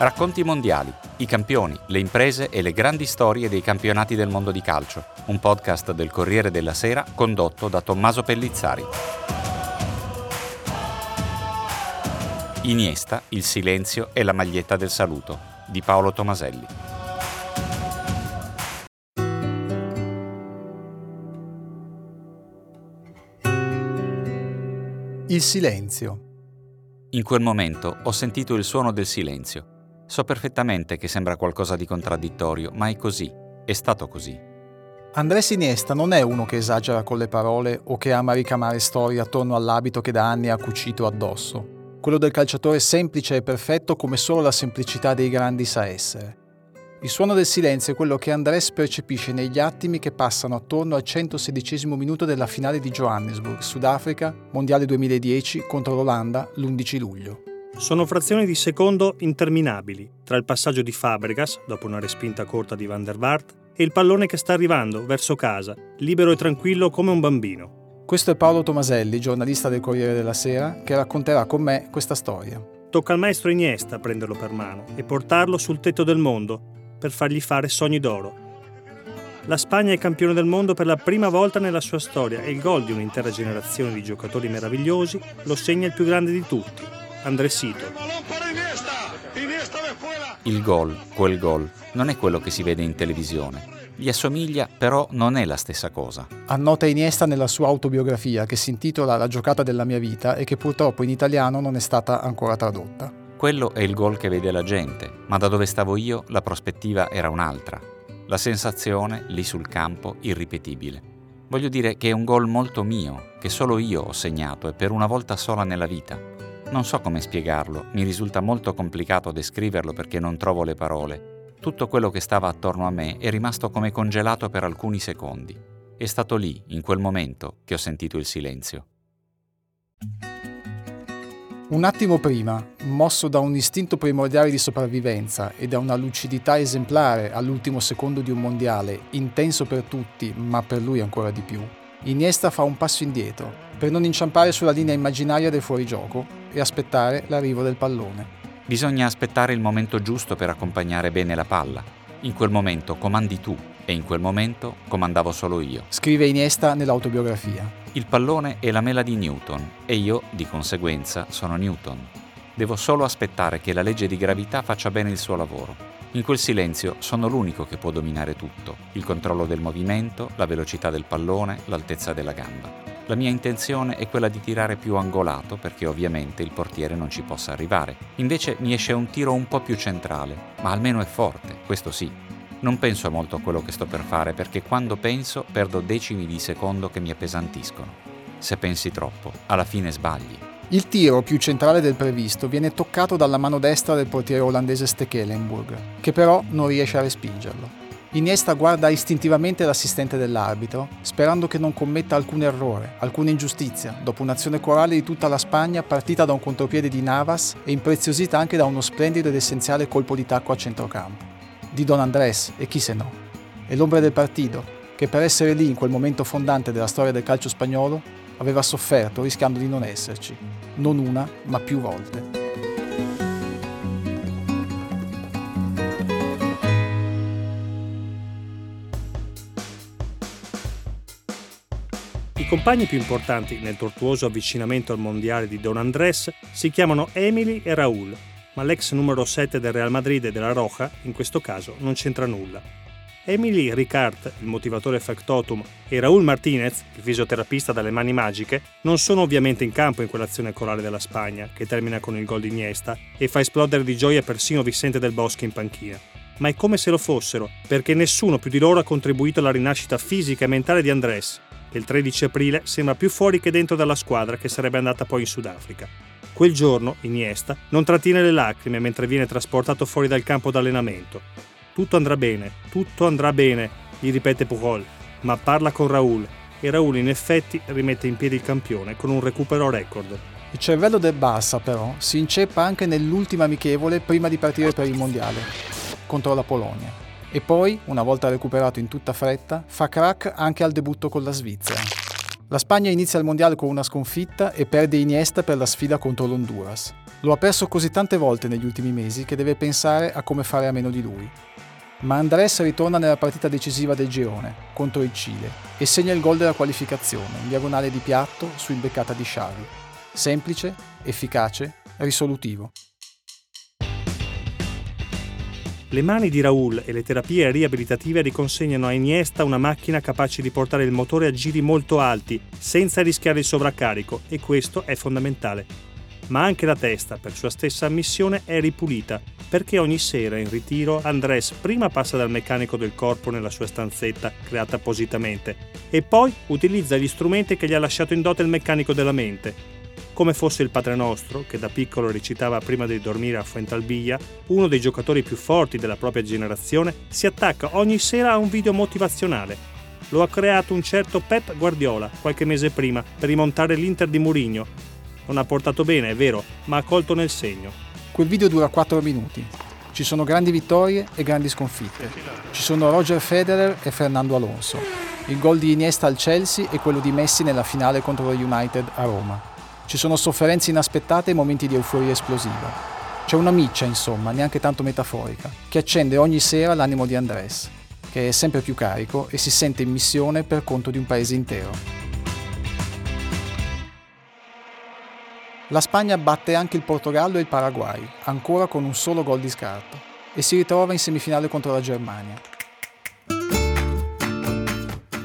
Racconti mondiali, i campioni, le imprese e le grandi storie dei campionati del mondo di calcio. Un podcast del Corriere della Sera condotto da Tommaso Pellizzari. Iniesta, il silenzio e la maglietta del saluto di Paolo Tomaselli. Il silenzio. In quel momento ho sentito il suono del silenzio So perfettamente che sembra qualcosa di contraddittorio, ma è così, è stato così. Andrés Iniesta non è uno che esagera con le parole o che ama ricamare storie attorno all'abito che da anni ha cucito addosso. Quello del calciatore semplice e perfetto come solo la semplicità dei grandi sa essere. Il suono del silenzio è quello che Andrés percepisce negli attimi che passano attorno al 116 minuto della finale di Johannesburg, Sudafrica, Mondiale 2010 contro l'Olanda, l'11 luglio. Sono frazioni di secondo interminabili tra il passaggio di Fabregas, dopo una respinta corta di Van der Vaart, e il pallone che sta arrivando verso casa, libero e tranquillo come un bambino. Questo è Paolo Tomaselli, giornalista del Corriere della Sera, che racconterà con me questa storia. Tocca al maestro Iniesta prenderlo per mano e portarlo sul tetto del mondo per fargli fare sogni d'oro. La Spagna è campione del mondo per la prima volta nella sua storia e il gol di un'intera generazione di giocatori meravigliosi lo segna il più grande di tutti, Andresito. Il gol, quel gol, non è quello che si vede in televisione. Gli assomiglia, però non è la stessa cosa. Annota Iniesta nella sua autobiografia che si intitola La giocata della mia vita e che purtroppo in italiano non è stata ancora tradotta. Quello è il gol che vede la gente, ma da dove stavo io la prospettiva era un'altra. La sensazione, lì sul campo, irripetibile. Voglio dire che è un gol molto mio, che solo io ho segnato e per una volta sola nella vita. Non so come spiegarlo, mi risulta molto complicato descriverlo perché non trovo le parole. Tutto quello che stava attorno a me è rimasto come congelato per alcuni secondi. È stato lì, in quel momento, che ho sentito il silenzio. Un attimo prima, mosso da un istinto primordiale di sopravvivenza e da una lucidità esemplare all'ultimo secondo di un mondiale, intenso per tutti, ma per lui ancora di più, Iniesta fa un passo indietro, per non inciampare sulla linea immaginaria del fuorigioco e aspettare l'arrivo del pallone. Bisogna aspettare il momento giusto per accompagnare bene la palla. In quel momento comandi tu e in quel momento comandavo solo io. Scrive Iniesta nell'autobiografia. Il pallone è la mela di Newton e io, di conseguenza, sono Newton. Devo solo aspettare che la legge di gravità faccia bene il suo lavoro. In quel silenzio sono l'unico che può dominare tutto, il controllo del movimento, la velocità del pallone, l'altezza della gamba. La mia intenzione è quella di tirare più angolato perché ovviamente il portiere non ci possa arrivare. Invece mi esce un tiro un po' più centrale, ma almeno è forte, questo sì. Non penso molto a quello che sto per fare perché quando penso perdo decimi di secondo che mi appesantiscono. Se pensi troppo, alla fine sbagli. Il tiro più centrale del previsto viene toccato dalla mano destra del portiere olandese Stekelenburg, che però non riesce a respingerlo. Iniesta guarda istintivamente l'assistente dell'arbitro, sperando che non commetta alcun errore, alcuna ingiustizia, dopo un'azione corale di tutta la Spagna partita da un contropiede di Navas e impreziosita anche da uno splendido ed essenziale colpo di tacco a centrocampo. Di Don Andrés, e chi se no. È l'ombra del partito, che per essere lì in quel momento fondante della storia del calcio spagnolo aveva sofferto rischiando di non esserci, non una, ma più volte. I compagni più importanti nel tortuoso avvicinamento al mondiale di Don Andrés si chiamano Emily e Raúl, ma l'ex numero 7 del Real Madrid e della Roja in questo caso non c'entra nulla. Emily Ricard, il motivatore factotum, e Raúl Martinez, il fisioterapista dalle mani magiche, non sono ovviamente in campo in quell'azione corale della Spagna, che termina con il gol di Iniesta e fa esplodere di gioia persino Vicente del Bosque in panchina. Ma è come se lo fossero, perché nessuno più di loro ha contribuito alla rinascita fisica e mentale di Andrés, che il 13 aprile sembra più fuori che dentro dalla squadra che sarebbe andata poi in Sudafrica. Quel giorno, Iniesta non trattiene le lacrime mentre viene trasportato fuori dal campo d'allenamento tutto andrà bene, tutto andrà bene, gli ripete Pujol, ma parla con Raul e Raul in effetti rimette in piedi il campione con un recupero record. Il cervello del Barça però si inceppa anche nell'ultima amichevole prima di partire per il mondiale, contro la Polonia. E poi, una volta recuperato in tutta fretta, fa crack anche al debutto con la Svizzera. La Spagna inizia il mondiale con una sconfitta e perde Iniesta per la sfida contro l'Honduras. Lo ha perso così tante volte negli ultimi mesi che deve pensare a come fare a meno di lui. Ma Andrés ritorna nella partita decisiva del girone, contro il Cile, e segna il gol della qualificazione, in diagonale di piatto su imbeccata di Xavi. Semplice, efficace, risolutivo. Le mani di Raul e le terapie riabilitative riconsegnano a Iniesta una macchina capace di portare il motore a giri molto alti, senza rischiare il sovraccarico, e questo è fondamentale. Ma anche la testa, per sua stessa ammissione, è ripulita, perché ogni sera in ritiro Andrés prima passa dal meccanico del corpo nella sua stanzetta creata appositamente e poi utilizza gli strumenti che gli ha lasciato in dote il meccanico della mente, come fosse il Padre Nostro, che da piccolo recitava prima di dormire a Fuentalbilla, uno dei giocatori più forti della propria generazione, si attacca ogni sera a un video motivazionale. Lo ha creato un certo Pep Guardiola qualche mese prima per rimontare l'Inter di Mourinho. Non ha portato bene, è vero, ma ha colto nel segno. Quel video dura 4 minuti. Ci sono grandi vittorie e grandi sconfitte. Ci sono Roger Federer e Fernando Alonso. Il gol di Iniesta al Chelsea e quello di Messi nella finale contro lo United a Roma. Ci sono sofferenze inaspettate e momenti di euforia esplosiva. C'è una miccia, insomma, neanche tanto metaforica, che accende ogni sera l'animo di Andrés, che è sempre più carico e si sente in missione per conto di un paese intero. La Spagna batte anche il Portogallo e il Paraguay, ancora con un solo gol di scarto, e si ritrova in semifinale contro la Germania.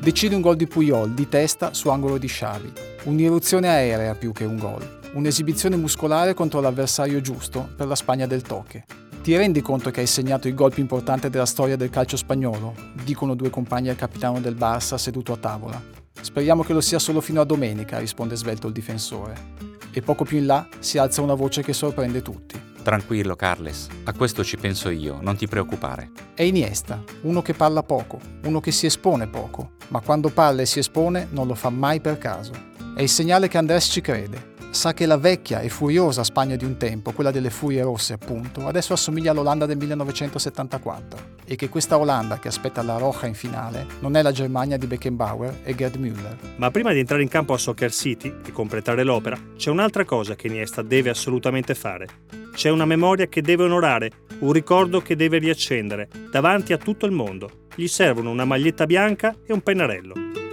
Decide un gol di Puyol di testa su angolo di Xavi, Un'irruzione aerea più che un gol, un'esibizione muscolare contro l'avversario giusto per la Spagna del Toche. Ti rendi conto che hai segnato il gol più importante della storia del calcio spagnolo? Dicono due compagni al capitano del Barça seduto a tavola. Speriamo che lo sia solo fino a domenica, risponde svelto il difensore. E poco più in là si alza una voce che sorprende tutti. Tranquillo, Carles, a questo ci penso io, non ti preoccupare. È Iniesta, uno che parla poco, uno che si espone poco, ma quando parla e si espone non lo fa mai per caso. È il segnale che Andrés ci crede. Sa che la vecchia e furiosa Spagna di un tempo, quella delle furie rosse appunto, adesso assomiglia all'Olanda del 1974 e che questa Olanda che aspetta la Roja in finale non è la Germania di Beckenbauer e Gerd Müller. Ma prima di entrare in campo a Soccer City e completare l'opera, c'è un'altra cosa che Iniesta deve assolutamente fare. C'è una memoria che deve onorare, un ricordo che deve riaccendere, davanti a tutto il mondo. Gli servono una maglietta bianca e un pennarello.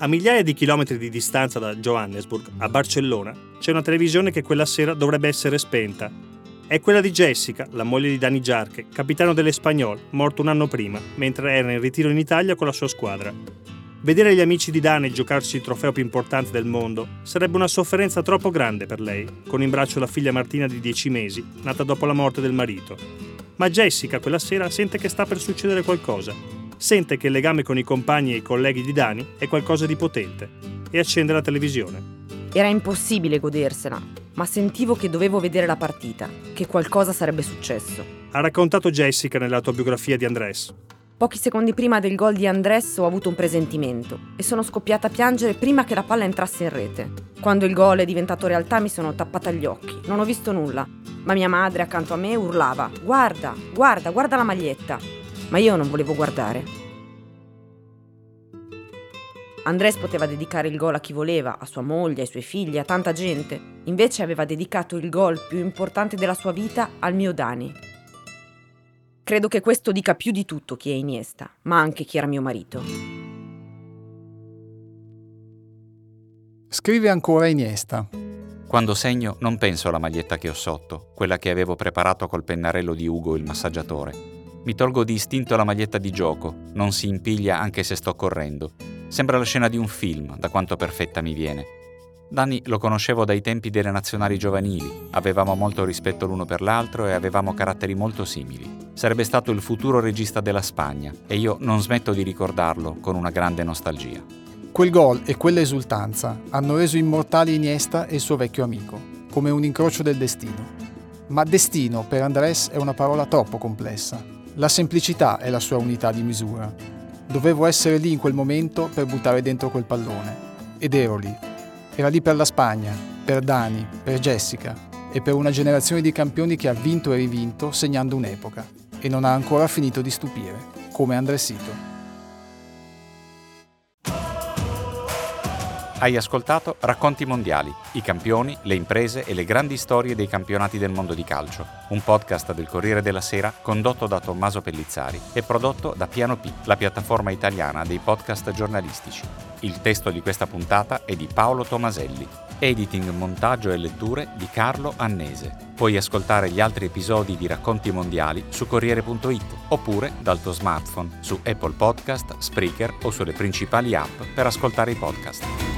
A migliaia di chilometri di distanza da Johannesburg, a Barcellona, c'è una televisione che quella sera dovrebbe essere spenta. È quella di Jessica, la moglie di Dani Jarque, capitano dell'Espagnol, morto un anno prima, mentre era in ritiro in Italia con la sua squadra. Vedere gli amici di Dani giocarsi il trofeo più importante del mondo sarebbe una sofferenza troppo grande per lei, con in braccio la figlia Martina di 10 mesi, nata dopo la morte del marito. Ma Jessica quella sera sente che sta per succedere qualcosa sente che il legame con i compagni e i colleghi di Dani è qualcosa di potente e accende la televisione. Era impossibile godersela, ma sentivo che dovevo vedere la partita, che qualcosa sarebbe successo. Ha raccontato Jessica nell'autobiografia di Andrés. Pochi secondi prima del gol di Andrés ho avuto un presentimento e sono scoppiata a piangere prima che la palla entrasse in rete. Quando il gol è diventato realtà mi sono tappata gli occhi, non ho visto nulla, ma mia madre accanto a me urlava Guarda, guarda, guarda la maglietta ma io non volevo guardare. Andrés poteva dedicare il gol a chi voleva, a sua moglie, ai suoi figli, a tanta gente. Invece aveva dedicato il gol più importante della sua vita al mio Dani. Credo che questo dica più di tutto chi è Iniesta, ma anche chi era mio marito. Scrive ancora Iniesta. Quando segno non penso alla maglietta che ho sotto, quella che avevo preparato col pennarello di Ugo il massaggiatore. Mi tolgo di istinto la maglietta di gioco, non si impiglia anche se sto correndo. Sembra la scena di un film, da quanto perfetta mi viene. Dani lo conoscevo dai tempi delle nazionali giovanili, avevamo molto rispetto l'uno per l'altro e avevamo caratteri molto simili. Sarebbe stato il futuro regista della Spagna e io non smetto di ricordarlo con una grande nostalgia. Quel gol e quella esultanza hanno reso immortali Iniesta e il suo vecchio amico, come un incrocio del destino. Ma destino per Andrés è una parola troppo complessa la semplicità è la sua unità di misura. Dovevo essere lì in quel momento per buttare dentro quel pallone. Ed ero lì. Era lì per la Spagna, per Dani, per Jessica e per una generazione di campioni che ha vinto e rivinto segnando un'epoca e non ha ancora finito di stupire, come Andresito. Hai ascoltato Racconti Mondiali, i campioni, le imprese e le grandi storie dei campionati del mondo di calcio, un podcast del Corriere della Sera condotto da Tommaso Pellizzari e prodotto da Piano P, la piattaforma italiana dei podcast giornalistici. Il testo di questa puntata è di Paolo Tomaselli. Editing, montaggio e letture di Carlo Annese. Puoi ascoltare gli altri episodi di Racconti Mondiali su Corriere.it oppure dal tuo smartphone su Apple Podcast, Spreaker o sulle principali app per ascoltare i podcast.